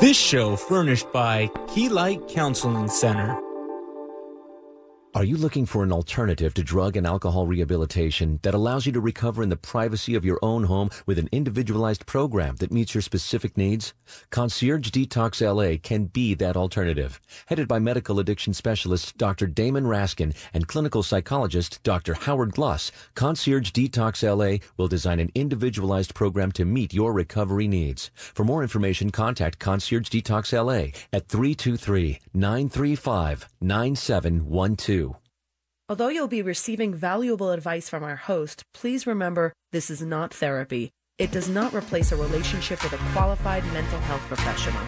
This show furnished by Keylight Counseling Center. Are you looking for an alternative to drug and alcohol rehabilitation that allows you to recover in the privacy of your own home with an individualized program that meets your specific needs? Concierge Detox LA can be that alternative. Headed by medical addiction specialist Dr. Damon Raskin and clinical psychologist Dr. Howard Gluss, Concierge Detox LA will design an individualized program to meet your recovery needs. For more information, contact Concierge Detox LA at 323 935 9712. Although you'll be receiving valuable advice from our host, please remember this is not therapy. It does not replace a relationship with a qualified mental health professional.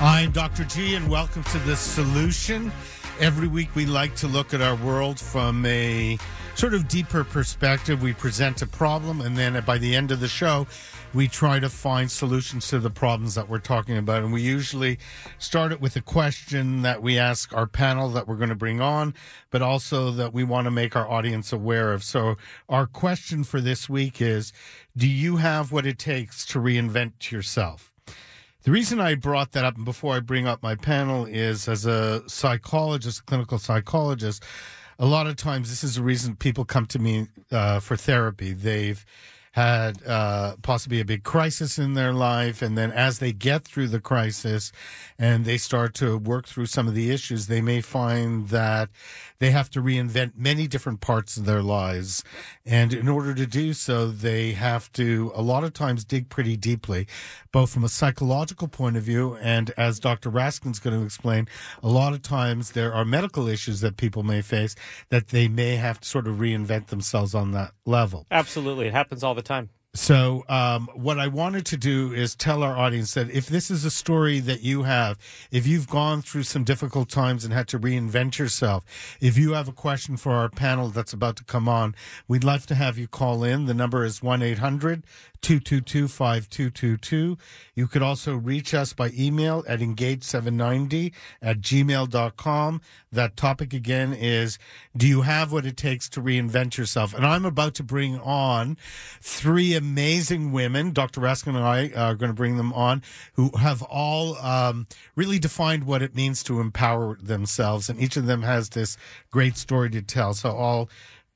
I'm Dr. G, and welcome to The Solution. Every week, we like to look at our world from a sort of deeper perspective. We present a problem, and then by the end of the show, we try to find solutions to the problems that we're talking about. And we usually start it with a question that we ask our panel that we're going to bring on, but also that we want to make our audience aware of. So our question for this week is, do you have what it takes to reinvent yourself? The reason I brought that up, and before I bring up my panel, is as a psychologist, clinical psychologist, a lot of times this is the reason people come to me uh, for therapy. They've had uh, possibly a big crisis in their life. And then as they get through the crisis and they start to work through some of the issues, they may find that they have to reinvent many different parts of their lives. And in order to do so, they have to a lot of times dig pretty deeply, both from a psychological point of view. And as Dr. Raskin's going to explain, a lot of times there are medical issues that people may face that they may have to sort of reinvent themselves on that level. Absolutely. It happens all the time. So, um, what I wanted to do is tell our audience that if this is a story that you have, if you've gone through some difficult times and had to reinvent yourself, if you have a question for our panel that's about to come on, we'd love to have you call in. The number is 1 800 222 5222. You could also reach us by email at engage790 at gmail.com. That topic again is Do you have what it takes to reinvent yourself? And I'm about to bring on three amazing women. Dr. Raskin and I are going to bring them on who have all um, really defined what it means to empower themselves. And each of them has this great story to tell. So I'll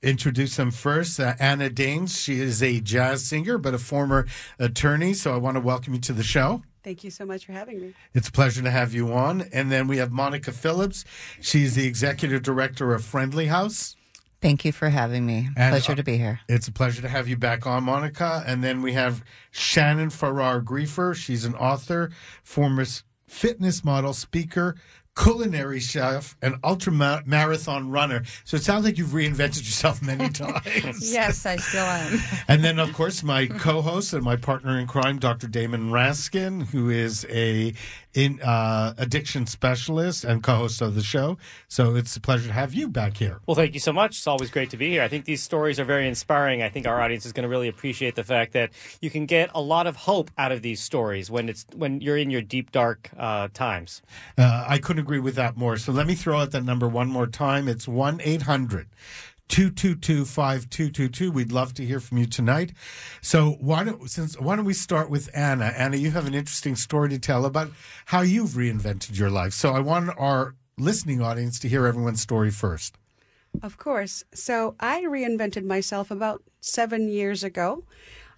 introduce them first. Uh, Anna Danes, she is a jazz singer, but a former attorney. So I want to welcome you to the show. Thank you so much for having me. It's a pleasure to have you on. And then we have Monica Phillips. She's the executive director of Friendly House. Thank you for having me. And, pleasure uh, to be here. It's a pleasure to have you back on, Monica. And then we have Shannon Farar Griefer. She's an author, former fitness model, speaker, culinary chef, and ultra marathon runner. So it sounds like you've reinvented yourself many times. yes, I still am. and then, of course, my co-host and my partner in crime, Dr. Damon Raskin, who is a in uh, addiction specialist and co-host of the show. So it's a pleasure to have you back here. Well, thank you so much. It's always great to be here. I think these stories are very inspiring. I think our audience is going to really appreciate the fact that you can get a lot of hope out of these stories when it's when you're in your deep dark uh, times. Uh, I couldn't agree with that more. So let me throw out that number one more time. It's one eight hundred. 222-5222. We'd love to hear from you tonight. So why don't since why don't we start with Anna? Anna, you have an interesting story to tell about how you've reinvented your life. So I want our listening audience to hear everyone's story first. Of course. So I reinvented myself about seven years ago.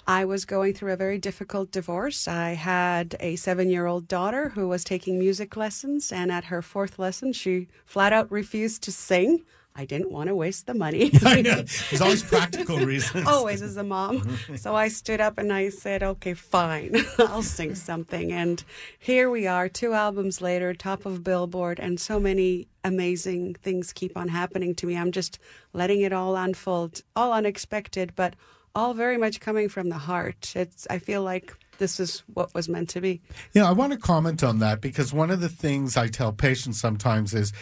I was going through a very difficult divorce. I had a seven year old daughter who was taking music lessons, and at her fourth lesson, she flat out refused to sing. I didn't want to waste the money. There's always practical reasons. always as a mom. so I stood up and I said, okay, fine, I'll sing something. And here we are, two albums later, top of Billboard, and so many amazing things keep on happening to me. I'm just letting it all unfold, all unexpected, but all very much coming from the heart. It's I feel like this is what was meant to be. Yeah, I want to comment on that because one of the things I tell patients sometimes is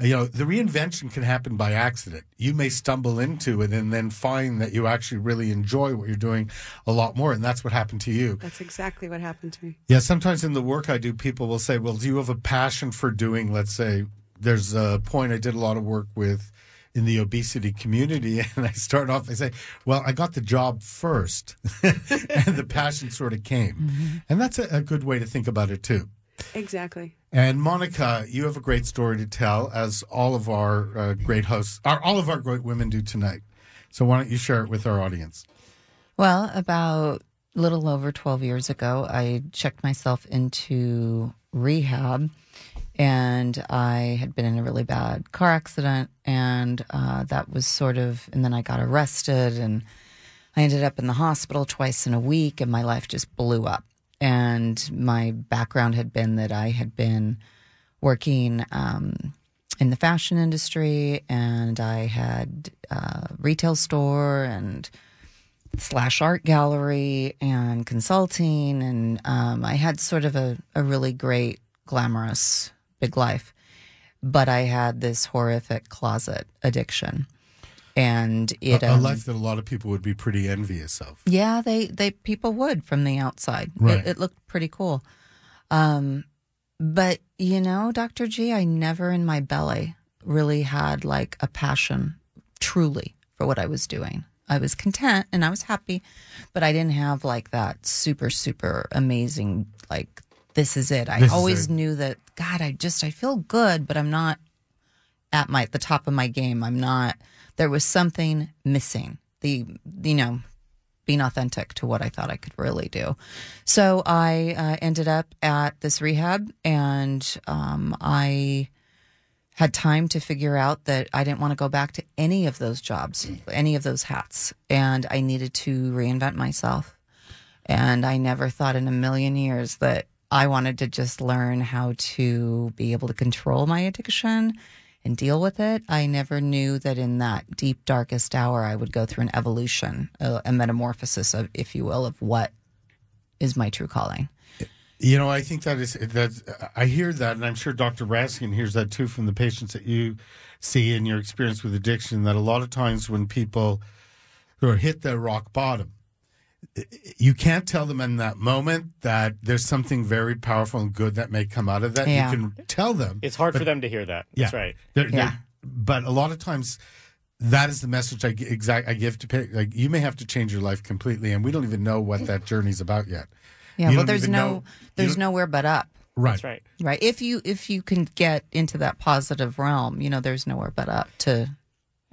you know, the reinvention can happen by accident. You may stumble into it and then find that you actually really enjoy what you're doing a lot more. And that's what happened to you. That's exactly what happened to me. Yeah. Sometimes in the work I do, people will say, well, do you have a passion for doing, let's say, there's a point I did a lot of work with in the obesity community, and I start off, I say, well, I got the job first, and the passion sort of came. Mm-hmm. And that's a, a good way to think about it, too. Exactly. And Monica, you have a great story to tell, as all of our uh, great hosts, our, all of our great women do tonight. So why don't you share it with our audience? Well, about a little over 12 years ago, I checked myself into rehab and I had been in a really bad car accident. And uh, that was sort of, and then I got arrested and I ended up in the hospital twice in a week and my life just blew up. And my background had been that I had been working um, in the fashion industry and I had a retail store and slash art gallery and consulting. And um, I had sort of a, a really great, glamorous, big life. But I had this horrific closet addiction. And it a, a um, life that a lot of people would be pretty envious of. yeah, they they people would from the outside. Right. It, it looked pretty cool. Um, but you know, Dr. G, I never in my belly really had like a passion truly for what I was doing. I was content and I was happy, but I didn't have like that super super amazing like this is it. I This always it. knew that God, I just I feel good, but I'm not at my the top of my game. I'm not. There was something missing. The you know being authentic to what I thought I could really do. So I uh, ended up at this rehab, and um, I had time to figure out that I didn't want to go back to any of those jobs, any of those hats, and I needed to reinvent myself. And I never thought in a million years that I wanted to just learn how to be able to control my addiction and deal with it. I never knew that in that deep, darkest hour, I would go through an evolution, a, a metamorphosis, of, if you will, of what is my true calling. You know, I think that is that I hear that, and I'm sure Dr. Raskin hears that too from the patients that you see in your experience with addiction. That a lot of times when people who are hit their rock bottom, you can't tell them in that moment that there's something very powerful and good that may come out of that. Yeah. You can tell them. It's hard but- for them to hear that. Yeah, That's right. They're- they're- Yeah. but a lot of times, that is the message I gi- exact I give to pa- like you may have to change your life completely, and we don't even know what that journey's about yet. Yeah, You well, there's no, know- there's nowhere but up. Right. That's right. Right. If you if you can get into that positive realm, you know, there's nowhere but up to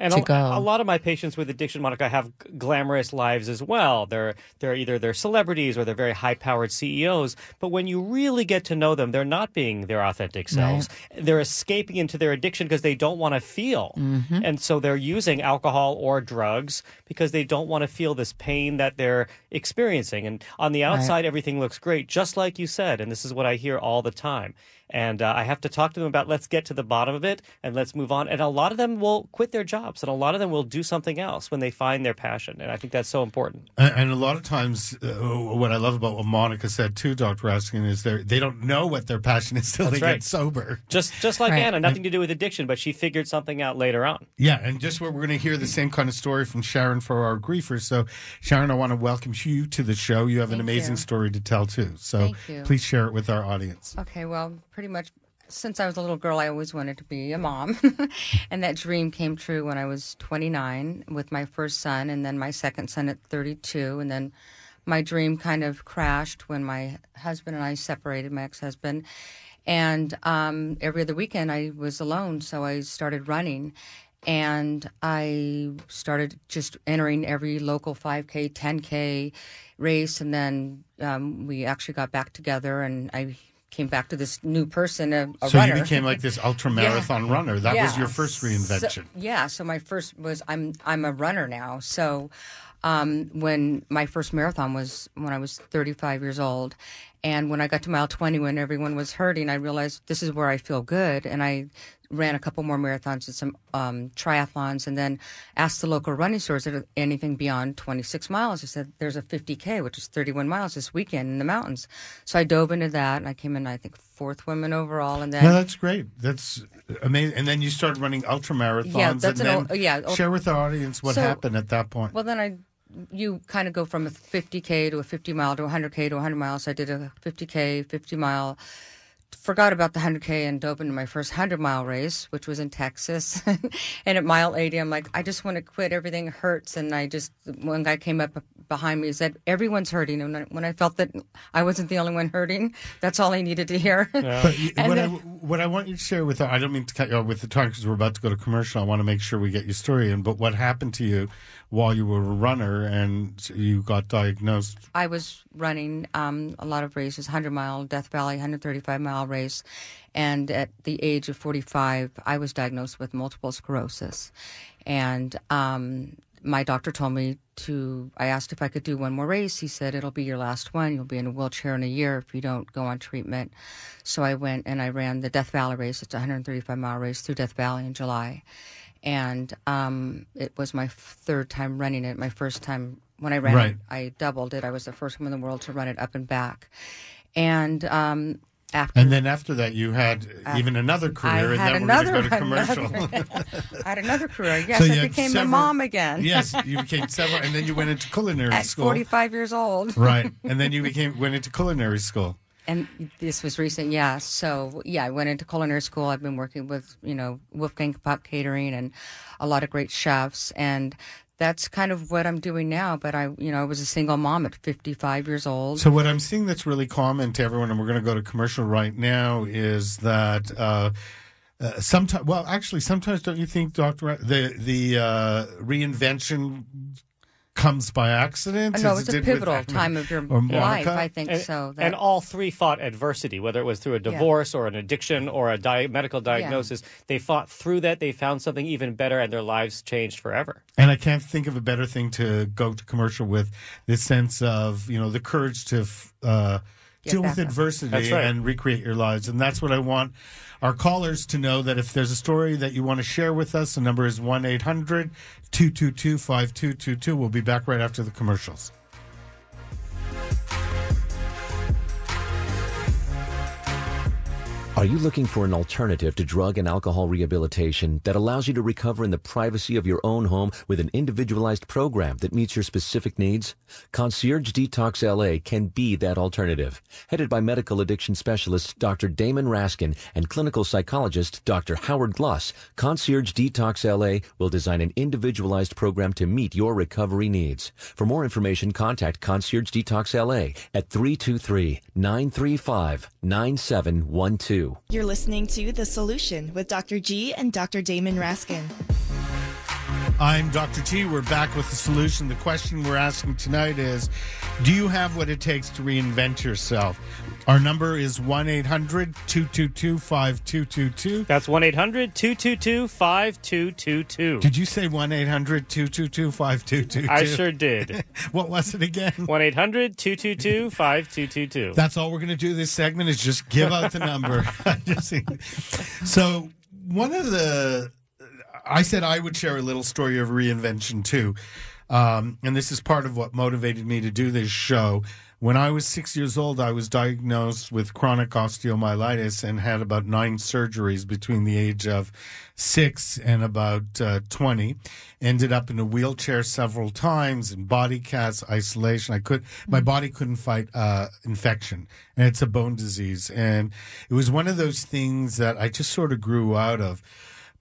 And to a, go. a lot of my patients with addiction, Monica, have glamorous lives as well. They're they're either they're celebrities or they're very high powered CEOs. But when you really get to know them, they're not being their authentic selves. They're escaping into their addiction because they don't want to feel, Mm-hmm. and so they're using alcohol or drugs because they don't want to feel this pain that they're experiencing. And on the outside, everything looks great, just like you said. And this is what I hear all the time. And uh, I have to talk to them about let's get to the bottom of it and let's move on. And a lot of them will quit their jobs and a lot of them will do something else when they find their passion. And I think that's so important. And, and a lot of times, uh, what I love about what Monica said too, Dr. Raskin, is they they don't know what their passion is till That's they right. get sober. Just just like Right. Anna, nothing to do with addiction, but she figured something out later on. Yeah, and just where we're going to hear the same kind of story from Sharon Farar Griefers. So, Sharon, I want to welcome you to the show. You have an amazing you. story to tell too. So, please share it with our audience. Okay, well, pretty much since I was a little girl, I always wanted to be a mom. and that dream came true when I was 29 with my first son, and then my second son at 32. And then my dream kind of crashed when my husband and I separated, my ex husband. And um, every other weekend I was alone, so I started running. And I started just entering every local 5K, 10K race. And then um, we actually got back together, and I came back to this new person, a, a so runner. you became like this ultra marathon runner. That was your first So- reinvention. yeah. So my first was I'm I'm a runner now. So um, when my first marathon was when I was 35 years old, and when I got to mile 20, when everyone was hurting, I realized this is where I feel good, and I ran a couple more marathons and some um, triathlons, and then asked the local running stores if anything beyond 26 miles. I said there's a 50k, which is 31 miles this weekend in the mountains. So I dove into that, and I came in I think fourth women overall, and then No, that's great. That's amazing. And then you started running ultra marathons. Yeah, that's and an then ul- yeah, ul- share with our audience what So- happened at that point. Well, then I, you kind of go from a 50k to a 50 mile to a 100k to 100 miles. I did a 50k, 50 mile, forgot about the 100K and dove into my first 100 mile race, which was in Texas. and at mile 80, I'm like, I just want to quit. Everything hurts. And I just, one guy came up behind me and said, Everyone's hurting. And when I felt that I wasn't the only one hurting, that's all I needed to hear. Yeah. But what, then, I, what I want you to share with, I don't mean to cut you off with the time because we're about to go to commercial. I want to make sure we get your story in. But what happened to you while you were a runner and you got diagnosed? I was running um, a lot of races 100 mile Death Valley, 135 mile race. And at the age of 45, I was diagnosed with multiple sclerosis. And um, my doctor told me to, I asked if I could do one more race. He said, It'll be your last one. You'll be in a wheelchair in a year if you don't go on treatment. So I went and I ran the Death Valley race. It's a 135 mile race through Death Valley in July and um, it was my third time running it. My first time when I ran right. it, I doubled it. I was the first one in the world to run it up and back, and um, after, and then after that, you had uh, even another career, I and then another, we're going to go to commercial. I had another career. Yes, so I became several, a mom again. yes, you became several, and then you went into culinary At school. Forty-five years old. right, and then you became went into culinary school. And this was recent, yeah. So yeah, I went into culinary school. I've been working with you know Wolfgang Puck Catering and a lot of great chefs, and that's kind of what I'm doing now. But I, you know, I was a single mom at 55 years old. So what I'm seeing that's really common to everyone, and we're going to go to commercial right now, is that. Uh, uh, sometimes, well, actually, sometimes don't you think, Doctor, the the uh, reinvention comes by accident? No, it's a pivotal time of your life. I think and, so. That... And all three fought adversity, whether it was through a divorce yeah. or an addiction or a di- medical diagnosis. Yeah. They fought through that. They found something even better, and their lives changed forever. And I can't think of a better thing to go to commercial with this sense of you know the courage to. Uh, deal with adversity right. and recreate your lives. And that's what I want our callers to know that if there's a story that you want to share with us, the number is 1 800 222 5222. We'll be back right after the commercials. Are you looking for an alternative to drug and alcohol rehabilitation that allows you to recover in the privacy of your own home with an individualized program that meets your specific needs? Concierge Detox LA can be that alternative. Headed by medical addiction specialist Dr. Damon Raskin and clinical psychologist Dr. Howard Gluss, Concierge Detox LA will design an individualized program to meet your recovery needs. For more information, contact Concierge Detox LA at 323 935 9712. You're listening to The Solution with Dr. G and Dr. Damon Raskin. I'm Dr. G. We're back with the solution. The question we're asking tonight is Do you have what it takes to reinvent yourself? Our number is 1 800 222 5222. That's 1 800 222 5222. Did you say 1 800 222 5222? I sure did. what was it again? 1 800 222 5222. That's all we're going to do this segment is just give out the number. so, one of the I said I would share a little story of reinvention too. Um, and this is part of what motivated me to do this show. When I was six years old, I was diagnosed with chronic osteomyelitis and had about nine surgeries between the age of six and about uh, 20. Ended up in a wheelchair several times in body casts, isolation. I could, my mm-hmm. body couldn't fight uh, infection, and it's a bone disease. And it was one of those things that I just sort of grew out of.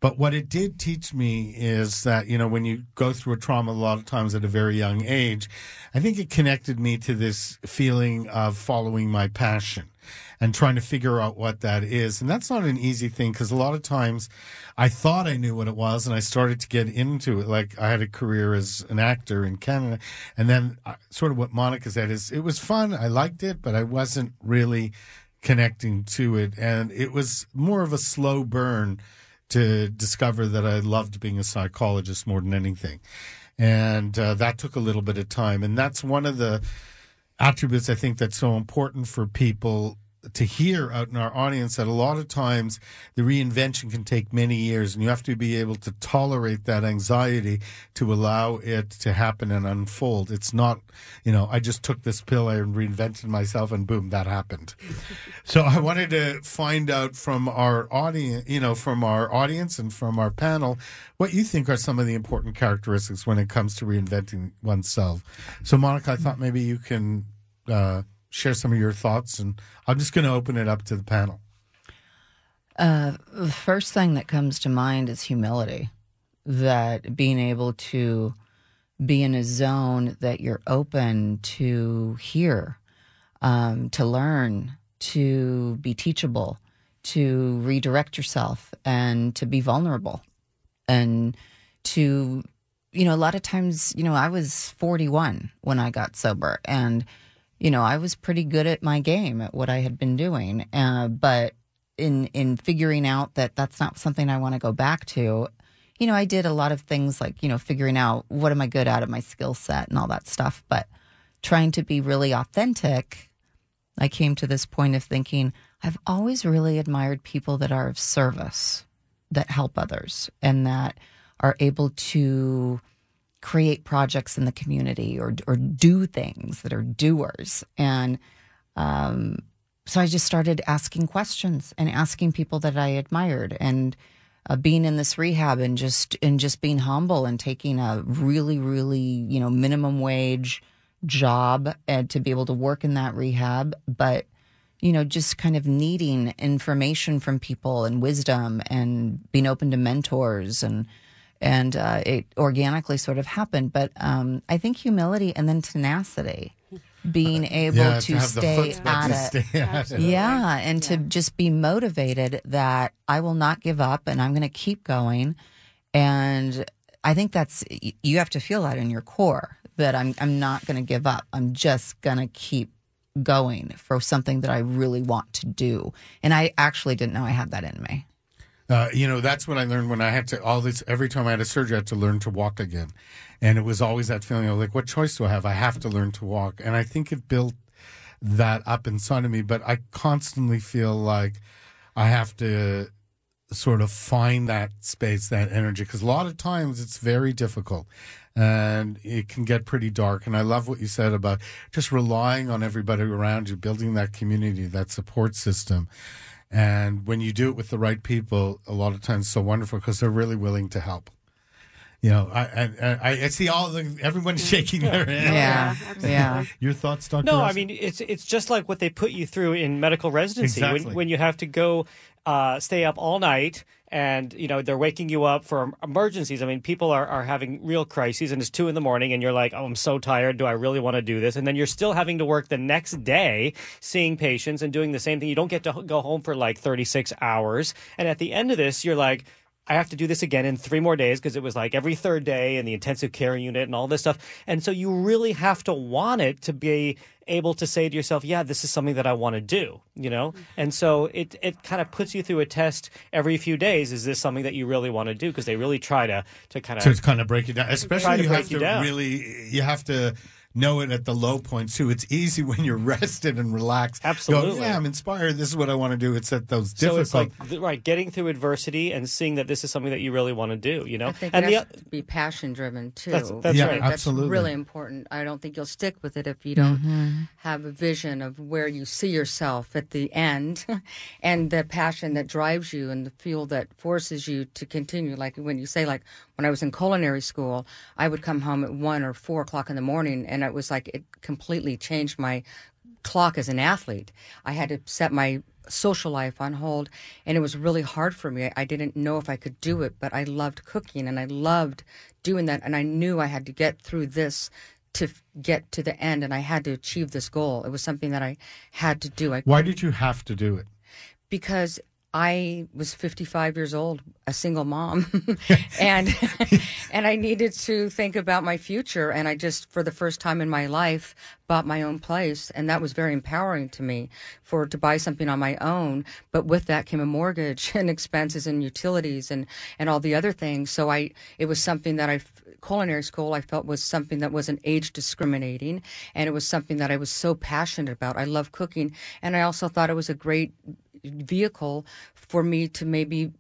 But what it did teach me is that, you know, when you go through a trauma a lot of times at a very young age, I think it connected me to this feeling of following my passion and trying to figure out what that is. And that's not an easy thing because a lot of times I thought I knew what it was and I started to get into it. Like I had a career as an actor in Canada. And then uh, sort of what Monica said is it was fun. I liked it, but I wasn't really connecting to it. And it was more of a slow burn to discover that I loved being a psychologist more than anything. And uh, that took a little bit of time. And that's one of the attributes I think that's so important for people to hear out in our audience that a lot of times the reinvention can take many years and you have to be able to tolerate that anxiety to allow it to happen and unfold. It's not, you know, I just took this pill and reinvented myself and boom, that happened. so I wanted to find out from our audience, you know, from our audience and from our panel, what you think are some of the important characteristics when it comes to reinventing oneself. So Monica, I thought maybe you can, uh, share some of your thoughts, and I'm just going to open it up to the panel. Uh, the first thing that comes to mind is humility. That being able to be in a zone that you're open to hear, um, to learn, to be teachable, to redirect yourself, and to be vulnerable, and to, you know, a lot of times, you know, I was 41 when I got sober, and you know, I was pretty good at my game at what I had been doing, uh, but in in figuring out that that's not something I want to go back to, you know, I did a lot of things like, you know, figuring out what am I good at of my skill set and all that stuff. But trying to be really authentic, I came to this point of thinking, I've always really admired people that are of service, that help others, and that are able to create projects in the community or or do things that are doers. And um, so I just started asking questions and asking people that I admired and uh, being in this rehab and just and just being humble and taking a really really you know minimum wage job and to be able to work in that rehab but you know just kind of needing information from people and wisdom and being open to mentors and and uh, it organically sort of happened but um, i think humility and then tenacity being able Yeah, to, to stay chutzpah at to it. stay at it. Yeah, and to just be motivated that I will not give up and I'm going to keep going. And I think that's you have to feel that in your core that I'm I'm not going to give up. I'm just going to keep going for something that I really want to do. And I actually didn't know I had that in me. Uh, you know, that's what I learned when I had to all this. Every time I had a surgery, I had to learn to walk again, and it was always that feeling of like, what choice do I have? I have to learn to walk, and I think it built that up inside of me. But I constantly feel like I have to sort of find that space, that energy, because a lot of times it's very difficult and it can get pretty dark. And I love what you said about just relying on everybody around you, building that community, that support system. And when you do it with the right people, a lot of times it's so wonderful because they're really willing to help. You know, I I, I, I see all the everyone's shaking their head. Yeah, yeah. Your thoughts, Doctor? No, I mean it's it's just like what they put you through in medical residency Exactly. when when you have to go uh, stay up all night and you know they're waking you up for emergencies. I mean, people are, are having real crises, and it's two in the morning, and you're like, "Oh, I'm so tired. Do I really want to do this?" And then you're still having to work the next day, seeing patients and doing the same thing. You don't get to go home for like 36 hours, and at the end of this, you're like. I have to do this again in three more days because it was like every third day in the intensive care unit and all this stuff. And so you really have to want it to be able to say to yourself, yeah, this is something that I want to do, you know? Mm-hmm. And so it, it kind of puts you through a test every few days. Is this something that you really want to do? Because they really try to, to kind of. to of. kind of break it down. Especially you have to down. really, you have to know it at the low points too. It's easy when you're rested and relaxed. Go, Absolutely. yeah, I'm inspired. This is what I want to do. It's at those difficult. So difficult. it's like right, getting through adversity and seeing that this is something that you really want to do, you know. I think and it the has to be passion driven too. That's- that's Yeah, right. That's absolutely. really important. I don't think you'll stick with it if you don't mm-hmm. have a vision of where you see yourself at the end and the passion that drives you and the fuel that forces you to continue. Like when you say, like when I was in culinary school, I would come home at one or four o'clock in the morning and it was like it completely changed my clock as an athlete. I had to set my social life on hold and it was really hard for me. I didn't know if I could do it, but I loved cooking and I loved doing that and I knew I had to get through this to get to the end and I had to achieve this goal. It was something that I had to do. I Why did you have to do it? because I was 55 years old, a single mom, and and I needed to think about my future. And I just, for the first time in my life, bought my own place, and that was very empowering to me for to buy something on my own. But with that came a mortgage and expenses and utilities and and all the other things. So I, it was something that I culinary school I felt was something that wasn't age discriminating and it was something that I was so passionate about. I love cooking and I also thought it was a great vehicle for me to maybe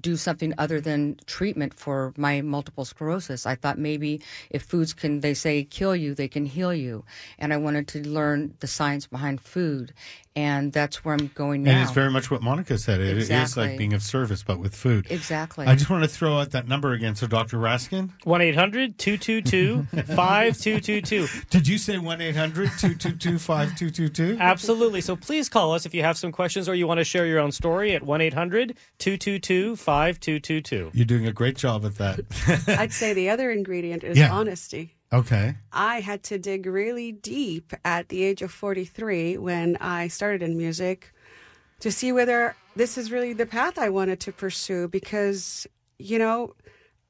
do something other than treatment for my multiple sclerosis. I thought maybe if foods can, they say, kill you, they can heal you. And I wanted to learn the science behind food. And that's where I'm going now. And it's very much what Monica said. It is Exactly. like being of service, but with food. exactly. I just want to throw out that number again. So, Dr. Raskin, 1 800 222 5222. did you say 1 800 222 5222? Absolutely. So please call us if you have some questions or you want to share your own story at 1 800 222 5222. You're doing a great job at that. I'd say the other ingredient is Yeah. honesty. Okay. I had to dig really deep at the age of 43 when I started in music to see whether this is really the path I wanted to pursue because, you know,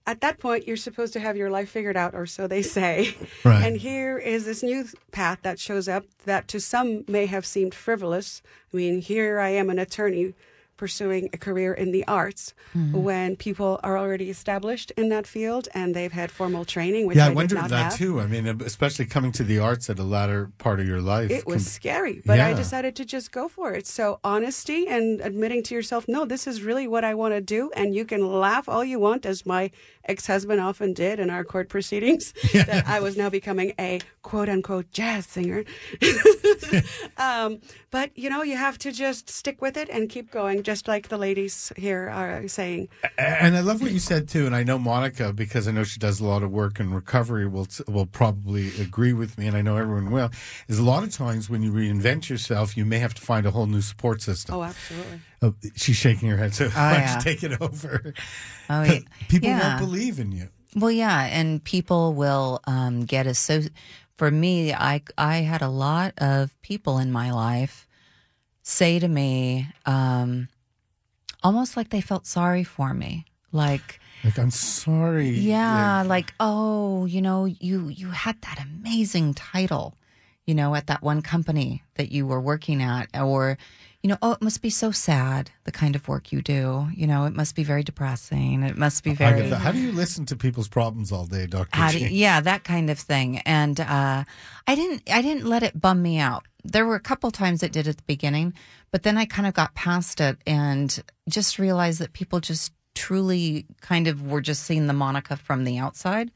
at that point you're supposed to have your life figured out or so they say. Right. And here is this new path that shows up that to some may have seemed frivolous. I mean, here I am an attorney pursuing a career in the arts when people are already established in that field and they've had formal training which yeah, I, I wondered that have. too. I mean, especially coming to the arts at a latter part of your life. It was can- scary, but I decided to just go for it. So honesty and admitting to yourself, no, this is really what I want to do, and you can laugh all you want, as my ex-husband often did in our court proceedings, that I was now becoming a quote unquote jazz singer. um, but you know, you have to just stick with it and keep going, just like the ladies here are saying. And I love what you said too, and I know Monica because I know she does a lot of work in recovery. Will will probably agree with me, and I know everyone will. Is a lot of times when you reinvent yourself, you may have to find a whole new support system. Oh, absolutely. Oh, she's shaking her head, so why don't yeah. you take it over? Oh, yeah. People Yeah. won't believe in you. Well, yeah, and people will um, get a so. For me, I I had a lot of people in my life say to me, um, almost like they felt sorry for me, like Like I'm sorry. yeah, Like, like oh, you know, you you had that amazing title, you know, at that one company that you were working at, or you know, oh, it must be so sad the kind of work you do. You know, it must be very depressing. It must be very. How do you listen to people's problems all day, Doctor? How do you- yeah, that kind of thing. And uh, I didn't I didn't let it bum me out. There were a couple times it did at the beginning, but then I kind of got past it and just realized that people just truly kind of were just seeing the Monica from the outside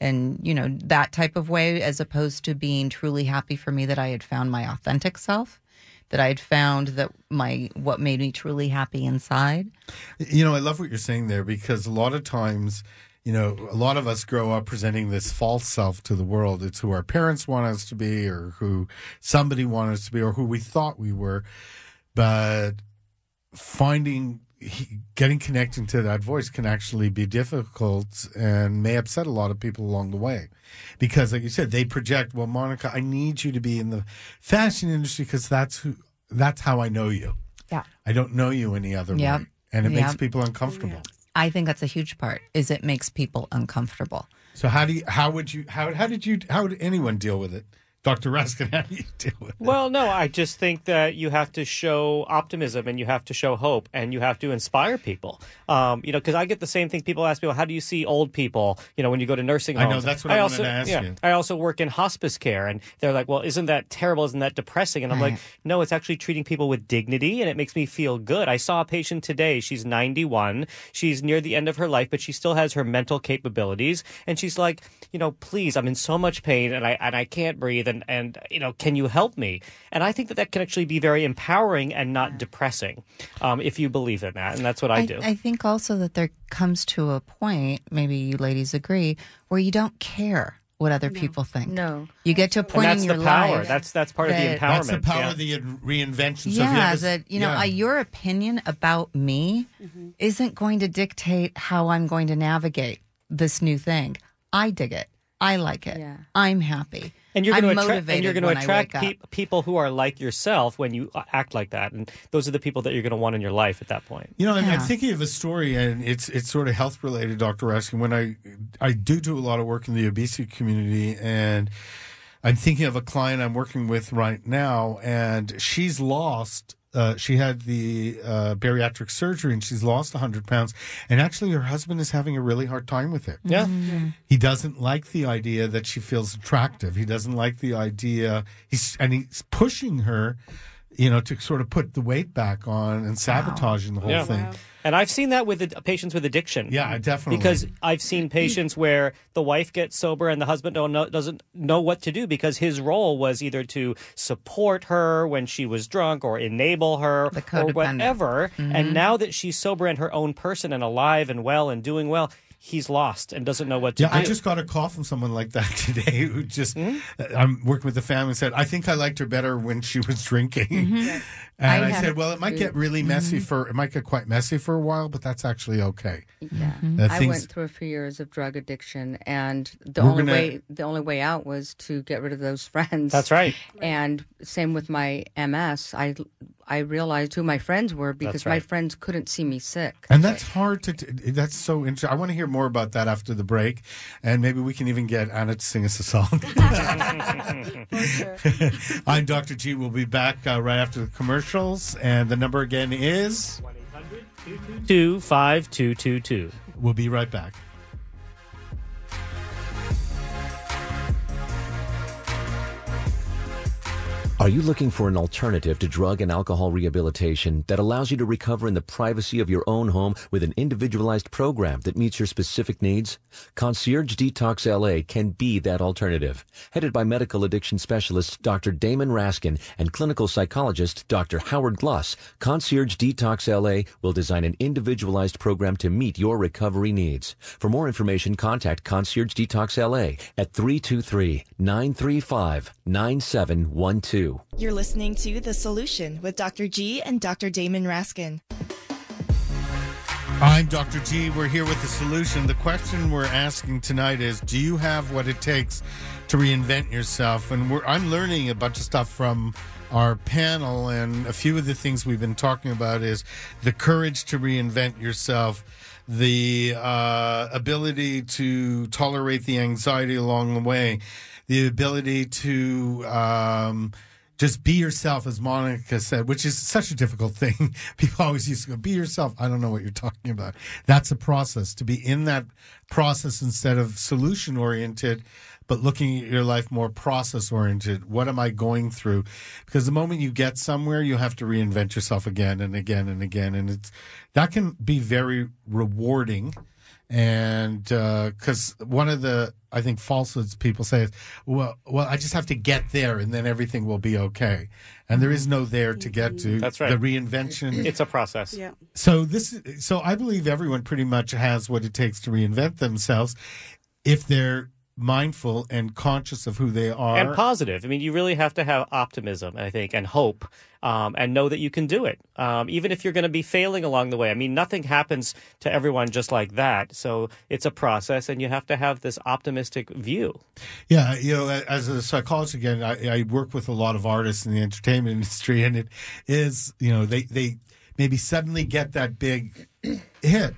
and you know that type of way as opposed to being truly happy for me that I had found my authentic self that I had found that my what made me truly happy inside. You know, I love what you're saying there because a lot of times, you know, a lot of us grow up presenting this false self to the world. It's who our parents want us to be or who somebody wanted us to be or who we thought we were. But finding, getting connected to that voice can actually be difficult and may upset a lot of people along the way. Because, like you said, they project, well, Monica, I need you to be in the fashion industry because that's who, that's how I know you. Yeah. I don't know you any other Yep. way. And it makes people uncomfortable. I think that's a huge part is it makes people uncomfortable. So how do you how would you how how did you how would anyone deal with it? Dr. Raskin, how do you deal with it? Well, no, I just think that you have to show optimism and you have to show hope and you have to inspire people. Um, you know, because I get the same thing. People ask me, well, how do you see old people? You know, when you go to nursing homes? I know, that's what I wanted also, to ask yeah, you. I also work in hospice care, and they're like, well, isn't that terrible? Isn't that depressing? And I'm like, no, it's actually treating people with dignity, and it makes me feel good. I saw a patient today. She's 91. She's near the end of her life, but she still has her mental capabilities, and she's like, you know, please, I'm in so much pain, and I and I can't breathe, and and you know, can you help me? And I think that that can actually be very empowering and not depressing, um, if you believe in that, and that's what I, do. I think also that there comes to a point, maybe you ladies agree, where you don't care what other people think. No. You get to a and point that's in the your power. life. That's that's part of the empowerment. That's the power yeah. of the reinvention. So yeah, have that you know, yeah. uh, your opinion about me Mm-hmm. isn't going to dictate how I'm going to navigate this new thing. I dig it. I like it. Yeah. I'm happy. And you're I'm going to attract, and you're going to attract pe- people who are like yourself when you uh, act like that, and those are the people that you're going to want in your life at that point. You know, I'm, I'm thinking of a story, and it's it's sort of health related, Doctor Raskin. When I I do do a lot of work in the obesity community, and I'm thinking of a client I'm working with right now, and she's lost. Uh, she had the uh, bariatric surgery, and she's lost 100 pounds. And actually, her husband is having a really hard time with it. Yeah. He doesn't like the idea that she feels attractive. He doesn't like the idea. He's and he's pushing her. you know, to sort of put the weight back on and sabotaging the whole Yeah. thing. And I've seen that with the patients with addiction. Yeah, definitely. Because I've seen patients where the wife gets sober and the husband don't know, doesn't know what to do because his role was either to support her when she was drunk or enable her or codependent. whatever. Mhm. And now that she's sober and her own person and alive and well and doing well, he's lost and doesn't know what to Yeah, do. I just got a call from someone like that today who just, I'm working with the family and said, I think I liked her better when she was drinking. Mhm. And I I, said, well, it might get really messy Mhm. for, it might get quite messy for a while, but that's actually okay. Yeah, Uh, I things- went through a few years of drug addiction, and the only gonna- way the only way out was to get rid of those friends. That's right. And same with my MS. I I realized who my friends were because my friends couldn't see me sick. And that's hard to. T- that's so interesting. I want to hear more about that after the break, and maybe we can even get Anna to sing us a song. I'm Dr. G. We'll be back uh, right after the commercials, and the number again is. Two five two two two. We'll be right back. Are you looking for an alternative to drug and alcohol rehabilitation that allows you to recover in the privacy of your own home with an individualized program that meets your specific needs? Concierge Detox LA can be that alternative. Headed by medical addiction specialist Dr. Damon Raskin and clinical psychologist Dr. Howard Gluss, Concierge Detox LA will design an individualized program to meet your recovery needs. For more information, contact Concierge Detox LA at 323-935-9712. You're listening to The Solution with Dr. G and Dr. Damon Raskin. I'm Dr. G. We're here with the solution. The question we're asking tonight is Do you have what it takes to reinvent yourself? And we're, I'm learning a bunch of stuff from our panel, and a few of the things we've been talking about is the courage to reinvent yourself, the uh, ability to tolerate the anxiety along the way, the ability to. Um, just be yourself, as Monica said, which is such a difficult thing. People always used to go, be yourself. I don't know what you're talking about. That's a process to be in that process instead of solution oriented, but looking at your life more process oriented. What am I going through? Because the moment you get somewhere, you have to reinvent yourself again and again and again. And it's, that can be very rewarding. And, uh, because one of the, I think falsehoods people say is, well, well, I just have to get there and then everything will be okay. And there is no there to get to. That's right. The reinvention. It's a process. Yeah. So this, so I believe everyone pretty much has what it takes to reinvent themselves if they're mindful and conscious of who they are. and positive. I mean, you really have to have optimism, I think, and hope, um, and know that you can do it, um, even if you're going to be failing along the way. I mean, nothing happens to everyone just like that. So it's a process, and you have to have this optimistic view. Yeah, you know, as a psychologist again, I, I work with a lot of artists in the entertainment industry, and it is, you know, they they maybe suddenly get that big hit,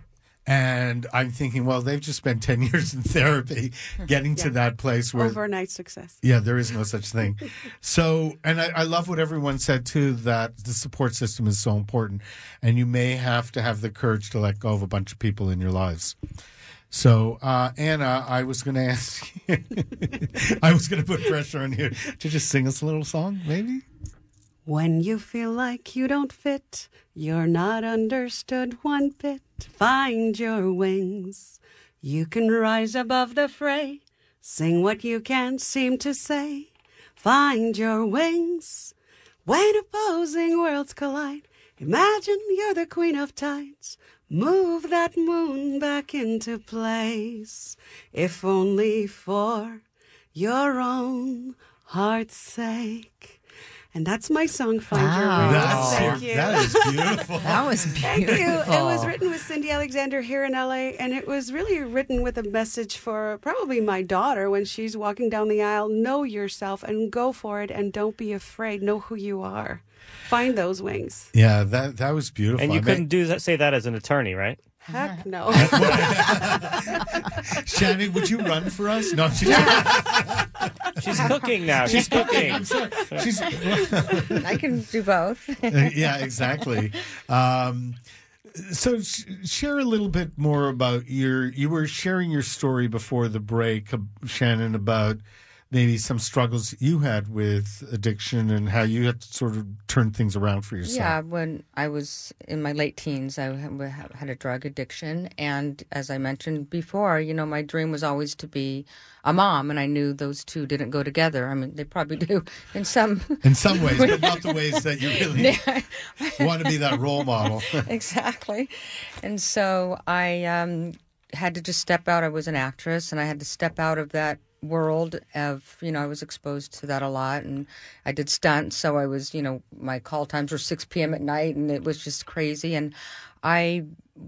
and I'm thinking, well, they've just spent ten years in therapy, getting to that place where Overnight success. yeah, there is no such thing. So, and I, I love what everyone said too that the support system is so important, and you may have to have the courage to let go of a bunch of people in your lives. So, uh, Anna, I was going to ask you, I was going to put pressure on you to just sing us a little song, maybe? When you feel like you don't fit, you're not understood one bit, find your wings. You can rise above the fray, sing what you can't seem to say, find your wings. When opposing worlds collide, imagine you're the queen of tides. Move that moon back into place, if only for your own heart's sake. And that's my song, Find Your Wow. Wings. That's- Thank you. that is beautiful. That was beautiful. Thank you. It was written with Cindy Alexander here in LA, and it was really written with a message for probably my daughter when she's walking down the aisle. Know yourself and go for it, and don't be afraid. Know who you are. Find those wings. Yeah, that that was beautiful. And you I couldn't mean, do that, say that as an attorney, right? Heck no. Shannon, would you run for us? No, she's, She's cooking now. She's cooking. she's I can do both. yeah, exactly. Um, so sh- share a little bit more about your. You were sharing your story before the break, uh, Shannon, about maybe some struggles you had with addiction and how you had to sort of turn things around for yourself. Yeah, when I was in my late teens, I had a drug addiction. And as I mentioned before, you know, my dream was always to be a mom. And I knew those two didn't go together. I mean, they probably do in some... In some ways, but not the ways that you really want to be that role model. exactly. And so I um, had to just step out. I was an actress and I had to step out of that world of you know I was exposed to that a lot and I did stunts so I was you know my call times were 6 p.m. at night and it was just crazy and I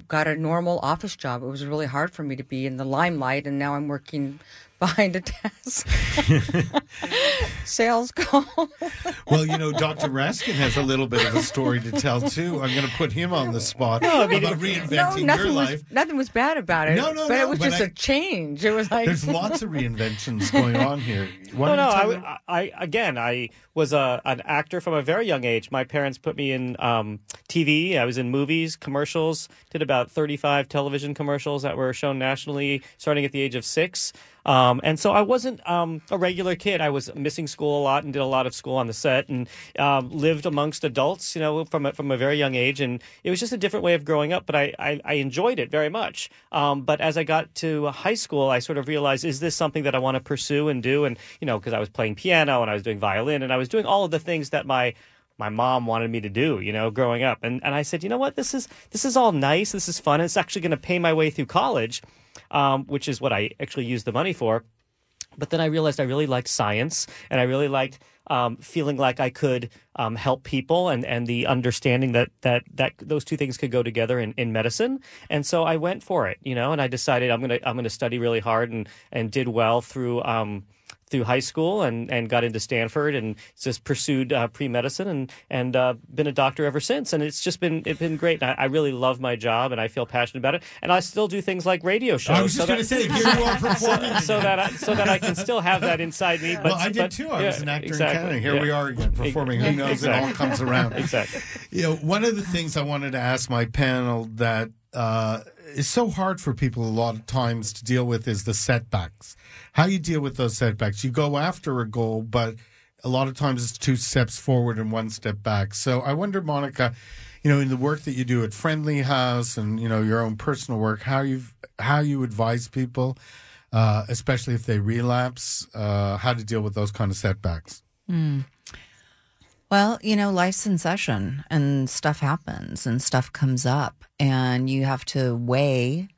got a normal office job it was really hard for me to be in the limelight and now I'm working behind a desk. Sales call. well, you know, Dr. Raskin has a little bit of a story to tell too. I'm going to put him on the spot no, I mean, about reinventing no, your was, life. Nothing was bad about it. No, no, but no, it was but just I, a change. It was like there's lots of reinventions going on here. Why no, no. I, I, again, I was a, an actor from a very young age. My parents put me in um, TV. I was in movies, commercials. Did about 35 television commercials that were shown nationally, starting at the age of six. Um, and so I wasn't um, a regular kid. I was missing school a lot and did a lot of school on the set and um, lived amongst adults, you know, from a, from a very young age. And it was just a different way of growing up, but I, I, I enjoyed it very much. Um, but as I got to high school, I sort of realized, is this something that I want to pursue and do? And, you know, because I was playing piano and I was doing violin and I was doing all of the things that my my mom wanted me to do, you know, growing up. And and I said, you know what, this is this is all nice, this is fun. It's actually going to pay my way through college um, which is what I actually used the money for. But then I realized I really liked science and I really liked um, feeling like I could um, help people and, and the understanding that, that, that those two things could go together in, in medicine. And so I went for it, you know, and I decided I'm going to, I'm going to study really hard and, and did well through, um, through high school and, and got into Stanford and just pursued uh, pre medicine and and uh, been a doctor ever since. And it's just been it's been great. I, I, really love my job and I feel passionate about it. And I still do things like radio shows. I was just so going to say, here you are performing, so, so, that I, so that I can still have that inside me. But, well, I did but, too. I yeah, was an actor exactly. in Canada. Here yeah. we are again performing. Who knows? Exactly. It all comes around. exactly. You know, one of the things I wanted to ask my panel that uh, is so hard for people a lot of times to deal with is the setbacks. How you deal with those setbacks. You go after a goal, but a lot of times it's two steps forward and one step back. So I wonder, Monica, you know, in the work that you do at Friendly House and you know your own personal work, how you how you advise people, uh, especially if they relapse, uh, how to deal with those kind of setbacks. Mm. Well, you know, life's in session and stuff happens and stuff comes up, and you have to weigh.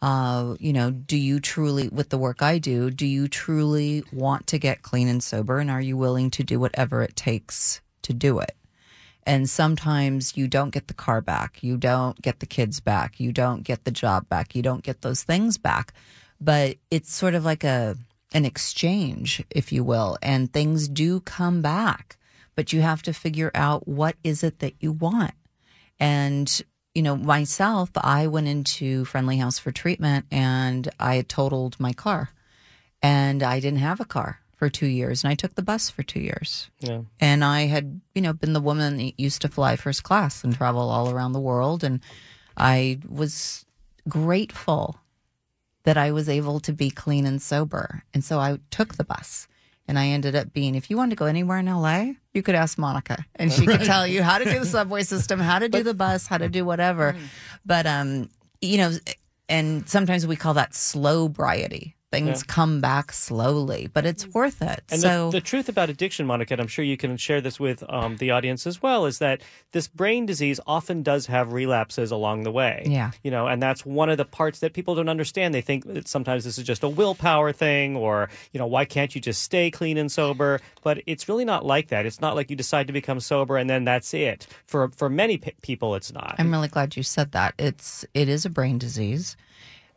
Uh, you know, do you truly, with the work I do, do you truly want to get clean and sober? And are you willing to do whatever it takes to do it? And sometimes you don't get the car back. You don't get the kids back. You don't get the job back. You don't get those things back. But it's sort of like a, an exchange, if you will, and things do come back but you have to figure out what is it that you want. And, you know, myself, I went into Friendly House for treatment and I had totaled my car and I didn't have a car for two years and I took the bus for two years. Yeah. And I had, you know, been the woman that used to fly first class and travel all around the world. And I was grateful that I was able to be clean and sober. And so I took the bus. And I ended up being, if you wanted to go anywhere in LA, you could ask Monica and she could tell you how to do the subway system, how to do the bus, how to do whatever. Mm. But, um, you know, and sometimes we call that slow briety. Things yeah. come back slowly, but it's worth it. And so the, the, truth about addiction, Monica, and I'm sure you can share this with um, the audience as well, is that this brain disease often does have relapses along the way. Yeah. You know, and that's one of the parts that people don't understand. They think that sometimes this is just a willpower thing, or you know, why can't you just stay clean and sober? But it's really not like that. It's not like you decide to become sober and then that's it. For for many p- people, it's not. I'm really glad you said that. It's it is a brain disease,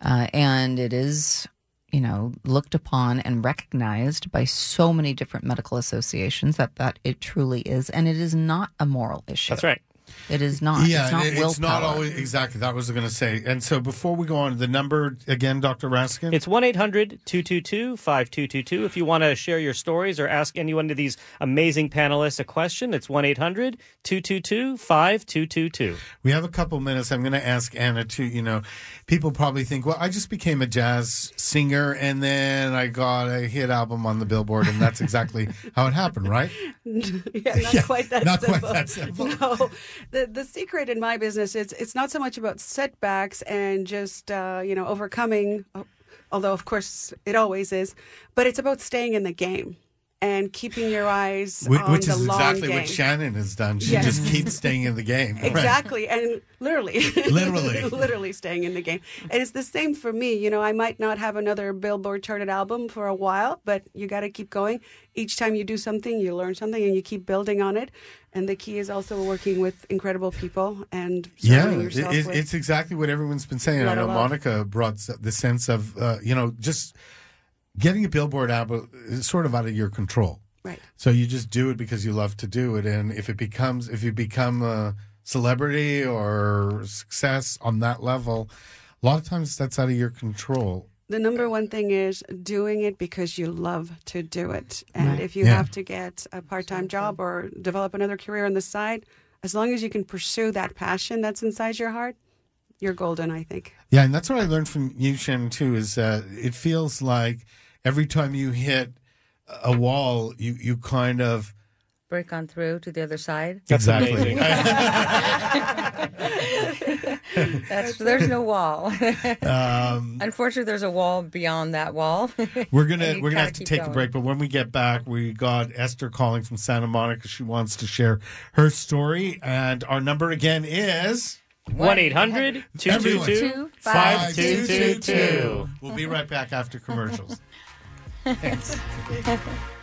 uh, and it is you know, looked upon and recognized by so many different medical associations that that it truly is, and it is not a moral issue. That's right. It is not. yeah, it's not it- it's not always exactly. That was going to say. And so before we go on, the number again, Doctor Raskin. It's 1 800 222 5222. If you want to share your stories or ask any one of these amazing panelists a question, it's 1 800 222 5222. We have a couple minutes. I'm going to ask Anna to, You know, people probably think, well, I just became a jazz singer and then I got a hit album on the Billboard, and that's exactly how it happened, right? yeah, not Yeah, quite that not quite simple. that simple. No, the the secret in my business is it's not so much about setbacks and just uh, you know overcoming, although of course it always is, but it's about staying in the game and keeping your eyes Which, on which the is long exactly game. what Shannon has done. She Yes. just keeps staying in the game. Right. Exactly, and literally, Literally. literally staying in the game. And it's the same for me. You know, I might not have another Billboard charted album for a while, but you got to keep going. Each time you do something, you learn something, and you keep building on it. And the key is also working with incredible people and Yeah, it, it's exactly what everyone's been saying. I know. Monica brought the sense of, uh, you know, just getting a Billboard out is sort of out of your control. right. So you just do it because you love to do it, and if it becomes, if you become a celebrity or success on that level, a lot of times that's out of your control. The number one thing is doing it because you love to do it. And Right. if you Yeah. have to get a part time job or develop another career on the side, as long as you can pursue that passion that's inside your heart, you're golden, I think. Yeah, and that's what I learned from you, Shannon, too. Is that it feels like every time you hit a wall, you you kind of Break on through to the other side. That's exactly. That's there's no wall. um, Unfortunately, there's a wall beyond that wall. We're gonna we're gonna have to keep take a break, but when we get back, we got Esther calling from Santa Monica. She wants to share her story, and our number again is 1 800 222 5222. We'll be right back after commercials. Thanks.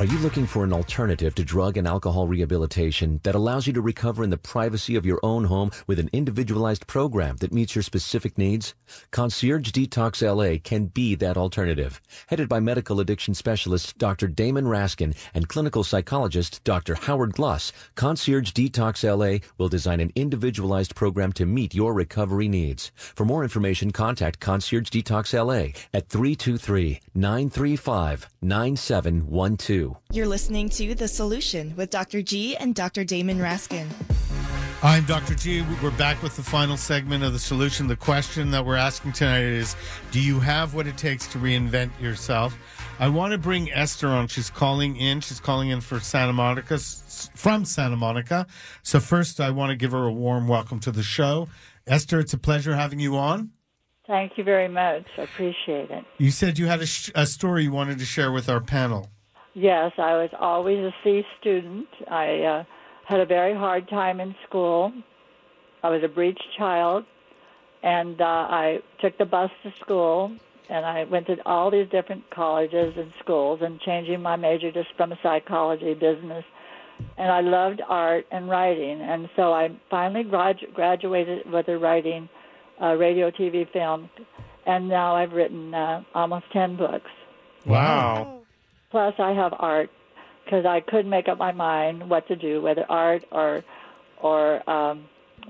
Are you looking for an alternative to drug and alcohol rehabilitation that allows you to recover in the privacy of your own home with an individualized program that meets your specific needs? Concierge Detox LA can be that alternative. Headed by medical addiction specialist Dr. Damon Raskin and clinical psychologist Dr. Howard Gluss, Concierge Detox LA will design an individualized program to meet your recovery needs. For more information, contact Concierge Detox LA at 323 935 9712. You're listening to The Solution with Dr. G and Dr. Damon Raskin. I'm Dr. G. We're back with the final segment of the solution. The question that we're asking tonight is Do you have what it takes to reinvent yourself? I want to bring Esther on. She's calling in. She's calling in for Santa Monica, from Santa Monica. So, first, I want to give her a warm welcome to the show. Esther, it's a pleasure having you on. Thank you very much. I appreciate it. You said you had a, sh- a story you wanted to share with our panel. Yes, I was always a C student. I uh, had a very hard time in school. I was a breech child, and uh, I took the bus to school, and I went to all these different colleges and schools, and changing my major just from psychology business. And I loved art and writing, and so I finally gradu- graduated with a writing, uh, radio, TV, film, and now I've written uh, almost ten books. Wow. Plus, I have art because I couldn't make up my mind what to do, whether art or or um,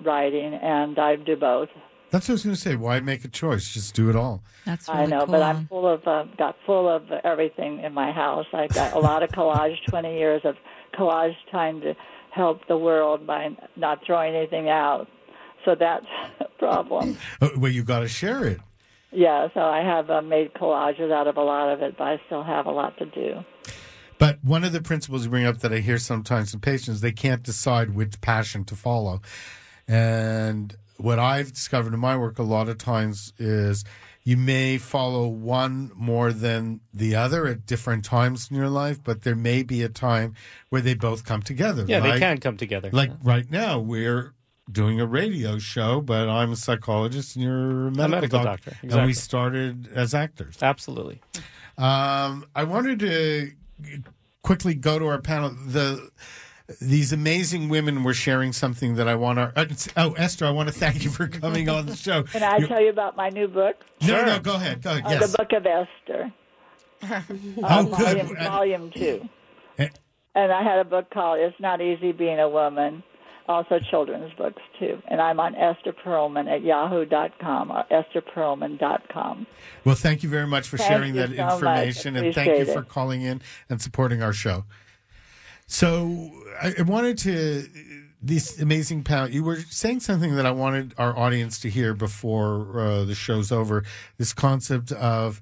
writing, and I do both. That's what I was going to say. Why make a choice? Just do it all. That's I know, cool. but I'm full of uh, got full of everything in my house. I got a lot of collage, twenty years of collage, trying to help the world by not throwing anything out. So that's a problem. Uh, Well, you got to share it. Yeah, so I have uh, made collages out of a lot of it, but I still have a lot to do. But one of the principles you bring up that I hear sometimes in patients, they can't decide which passion to follow. And what I've discovered in my work a lot of times is you may follow one more than the other at different times in your life, but there may be a time where they both come together. Yeah, they can come together. Like right now, we're doing a radio show, but I'm a psychologist and you're a medical, medical doc- doctor, And we started as actors. Absolutely. Um, I wanted to quickly go to our panel. The these amazing women were sharing something that I want to. Uh, oh, Esther, I want to thank you for coming on the show. Can I You- tell you about my new book? no, no, go ahead. Go ahead. Uh, yes. The Book of Esther. Oh, uh, good. volume, volume two. Eh. And I had a book called "It's Not Easy Being a Woman." Also, children's books too. And I'm on Esther Perlman at yahoo.com or estherperlman.com. Well, thank you very much for Thank sharing that so information, and thank you for calling in and supporting our show. So, I, wanted to this amazing panel. You were saying something that I wanted our audience to hear before uh, the show's over. This concept of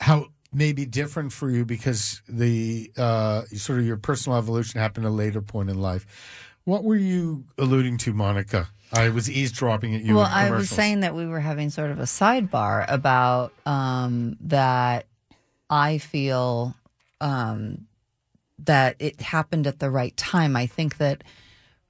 how may be different for you because the uh, sort of your personal evolution happened at a later point in life. What were you alluding to, Monica? I was eavesdropping at you. well, I was saying that we were having sort of a sidebar about um, that I feel um, that it happened at the right time. I think that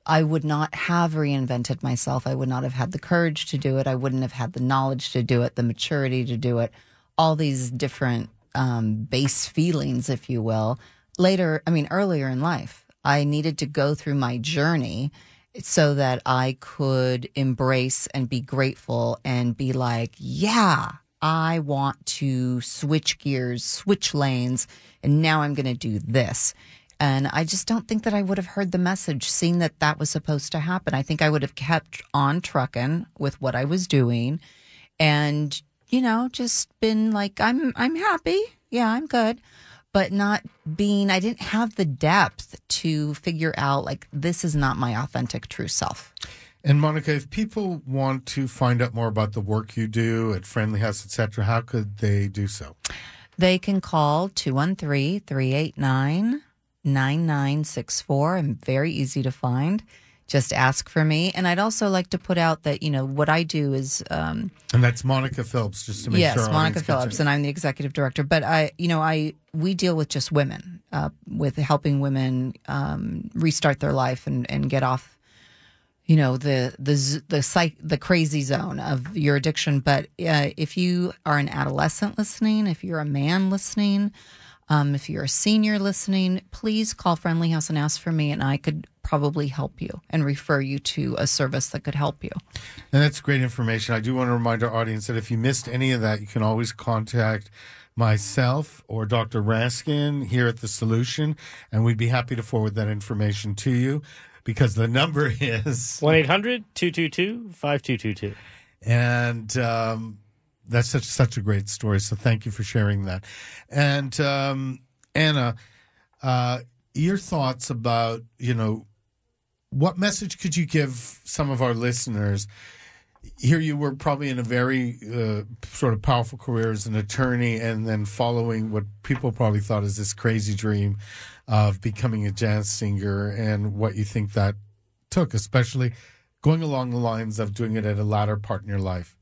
I would not have reinvented myself. I would not have had the courage to do it. I wouldn't have had the knowledge to do it, the maturity to do it, all these different um, base feelings, if you will. Later, I mean, earlier in life, I needed to go through my journey so that I could embrace and be grateful and be like, yeah, I want to switch gears, switch lanes, and now I'm going to do this. And I just don't think that I would have heard the message, seen that that was supposed to happen. I think I would have kept on trucking with what I was doing and, you know, just been like, I'm, I'm happy. Yeah, I'm good. But not being, I didn't have the depth to figure out like, this is not my authentic true self. And Monica, if people want to find out more about the work you do at Friendly House, etc., how could they do so? They can call 213 389 9964. I'm very easy to find. Just ask for me. And I'd also like to put out that, you know, what I do is um, And that's Monica Phillips, just to make yes, sure. our Monica Phillips, and I'm the executive director. But I, you know, I we deal with just women, uh, with helping women um, restart their life and and get off, you know, the the the psych the crazy zone of your addiction. But uh, if you are an adolescent listening, if you're a man listening. Um, if you're a senior listening, please call Friendly House and ask for me, and I could probably help you and refer you to a service that could help you. And that's great information. I do want to remind our audience that if you missed any of that, you can always contact myself or Dr. Raskin here at The Solution, and we'd be happy to forward that information to you because the number is 1 800 222 5222. and um, that's such such a great story. So thank you for sharing that. And um, Anna, uh, your thoughts about you know what message could you give some of our listeners? Here you were probably in a very uh, sort of powerful career as an attorney, and then following what people probably thought is this crazy dream of becoming a jazz singer, and what you think that took, especially going along the lines of doing it at a latter part in your life.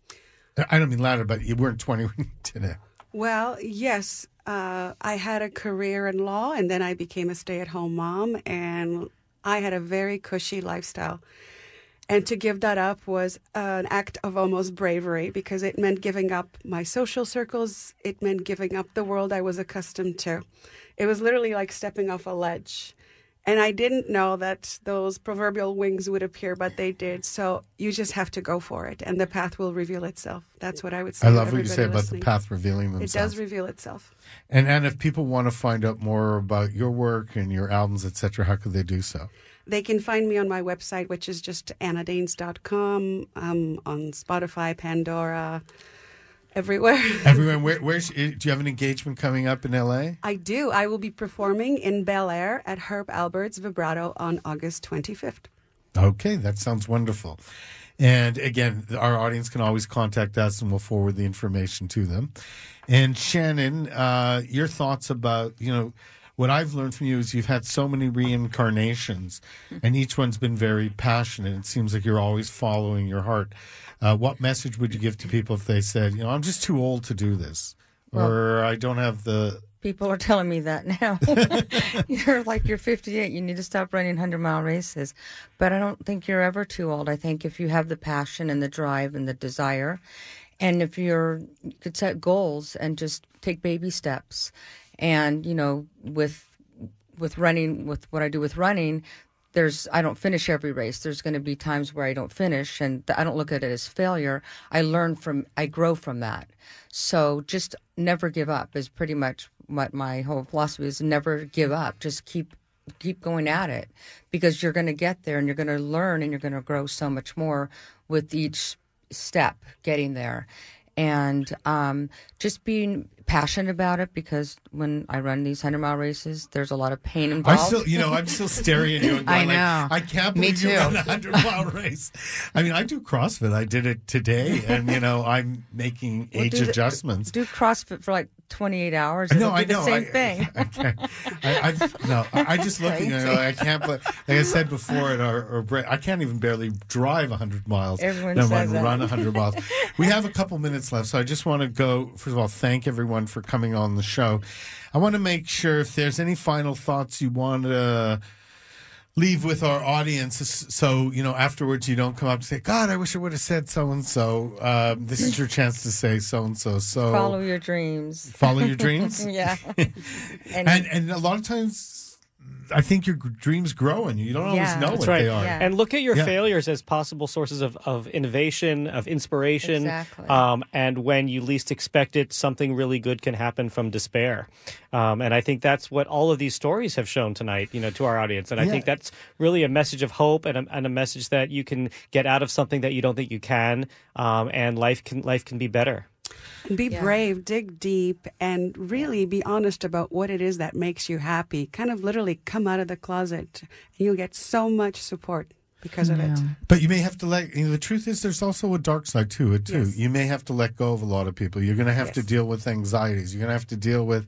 I don't mean latter, but you weren't 20 when you did it. Well, yes. Uh, I had a career in law and then I became a stay at home mom, and I had a very cushy lifestyle. And to give that up was an act of almost bravery because it meant giving up my social circles. It meant giving up the world I was accustomed to. It was literally like stepping off a ledge. And I didn't know that those proverbial wings would appear, but they did. So you just have to go for it, and the path will reveal itself. That's what I would say. I love what you say about the path revealing themselves. It does reveal itself. And and if people want to find out more about your work and your albums, etc., how could they do so? They can find me on my website, which is just annadanes.com. I'm um, on Spotify, Pandora, everywhere. Everyone, where, where's do you have an engagement coming up in LA? I do. I will be performing in Bel Air at Herb Alpert's Vibrato on August 25th. Okay, that sounds wonderful. And again, our audience can always contact us, and we'll forward the information to them. And Shannon, uh, your thoughts about you know what I've learned from you is you've had so many reincarnations, and each one's been very passionate. It seems like you're always following your heart. Uh, what message would you give to people if they said, you know, I'm just too old to do this, or I don't have the People are telling me that now. you're like you're 58. You need to stop running 100 mile races. But I don't think you're ever too old. I think if you have the passion and the drive and the desire, and if you're you could set goals and just take baby steps, and you know with with running with what I do with running, there's I don't finish every race. There's going to be times where I don't finish, and I don't look at it as failure. I learn from, I grow from that. So just never give up is pretty much what my whole philosophy is. Never give up. Just keep keep going at it because you're going to get there and you're going to learn and you're going to grow so much more with each step getting there and um, just being passionate about it because when I run these hundred mile races, there's a lot of pain involved. I still, you know, I'm still staring at you. And going, I know. Like, I can't Me believe you too. ran a hundred mile race. I mean, I do CrossFit. I did it today, and you know, I'm making Well, age do the- adjustments. Do CrossFit for like 28 hours. No, it'll I be know. the same I, thing. I. I, I, no, I I just look at you. know, I can't. Like I said before, at our, our break, I can't even barely drive hundred miles. Everyone never says mind that. run hundred miles. We have a couple minutes left, so I just want to go. First of all, thank everyone for coming on the show. I want to make sure if there's any final thoughts you want to leave with our audience so you know afterwards you don't come up and say god i wish i would have said so and so this is your chance to say so and so so Follow your dreams. Follow your dreams? yeah. and and a lot of times I think your dreams grow in you. You don't always Yeah. know That's what right. they are. And look at your Yeah. failures as possible sources of, of innovation, of inspiration. Exactly. Um, and when you least expect it, something really good can happen from despair. Um, and I think that's what all of these stories have shown tonight, you know, to our audience. And I Yeah. think that's really a message of hope and a, and a message that you can get out of something that you don't think you can. Um, and life can life can be better. Be brave, dig deep, and really be honest about what it is that makes you happy. Kind of literally come out of the closet. And you'll get so much support because of it. But you may have to let. You know, the truth is, there's also a dark side to it too. Yes. You may have to let go of a lot of people. You're going to have to deal with anxieties. You're going to have to deal with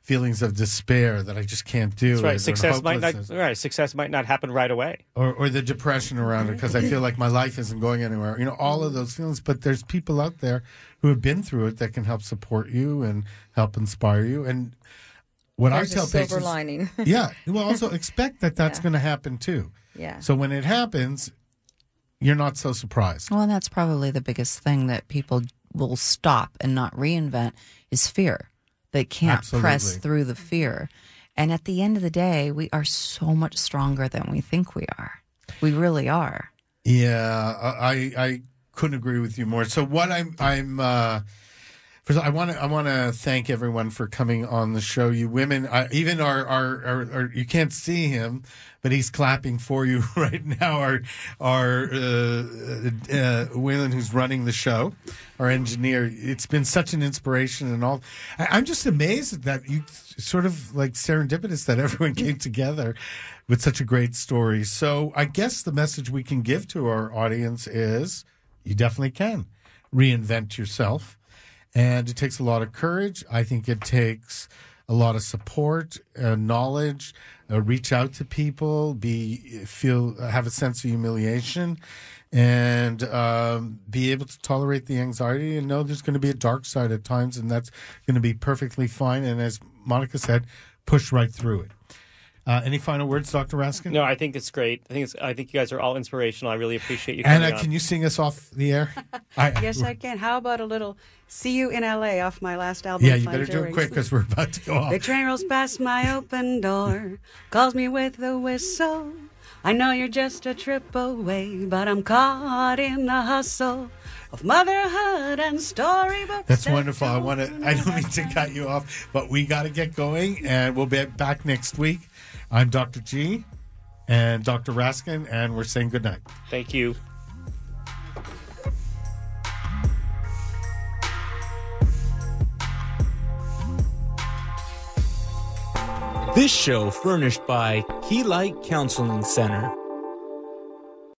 feelings of despair that I just can't do. That's right. Success might not. Right. Success might not happen right away. or, or the depression around it because I feel like my life isn't going anywhere. You know, all of those feelings. But there's people out there who have been through it that can help support you and help inspire you. And what There's I tell a silver patients, lining. yeah, well, also expect that that's Yeah. going to happen too. Yeah. So when it happens, you're not so surprised. Well, and that's probably the biggest thing that people will stop and not reinvent is fear. They can't press through the fear. And at the end of the day, we are so much stronger than we think we are. We really are. Yeah, I I couldn't agree with you more. So what I'm I'm uh first I want to I want to thank everyone for coming on the show. You women, I, even our, our our our you can't see him, but he's clapping for you right now. Our our uh, uh, Waylon, who's running the show, our engineer. It's been such an inspiration and all. I, I'm just amazed that you sort of like serendipitous that everyone came together with such a great story. So I guess the message we can give to our audience is you definitely can reinvent yourself. And it takes a lot of courage. I think it takes a lot of support, uh, knowledge, uh, reach out to people, be feel have a sense of humiliation, and um, be able to tolerate the anxiety and know there's going to be a dark side at times, and that's going to be perfectly fine. And as Monica said, push right through it. Uh, any final words, Dr. Raskin? No, I think it's great. I think it's, I think you guys are all inspirational. I really appreciate you coming Anna, on. can you sing us off the air? I, Yes, I can. How about a little "See You in L.A." off my last album? Yeah, you Fine better do it Rings? quick because we're about to go off. The train rolls past my open door, calls me with a whistle. I know you're just a trip away, but I'm caught in the hustle of motherhood and storybooks. That's that wonderful. I want to. I don't mean to cut you off, but we got to get going, and we'll be back next week. I'm Dr. G, and Dr. Raskin, and we're saying goodnight. Thank you. This show furnished by Key Light Counseling Center.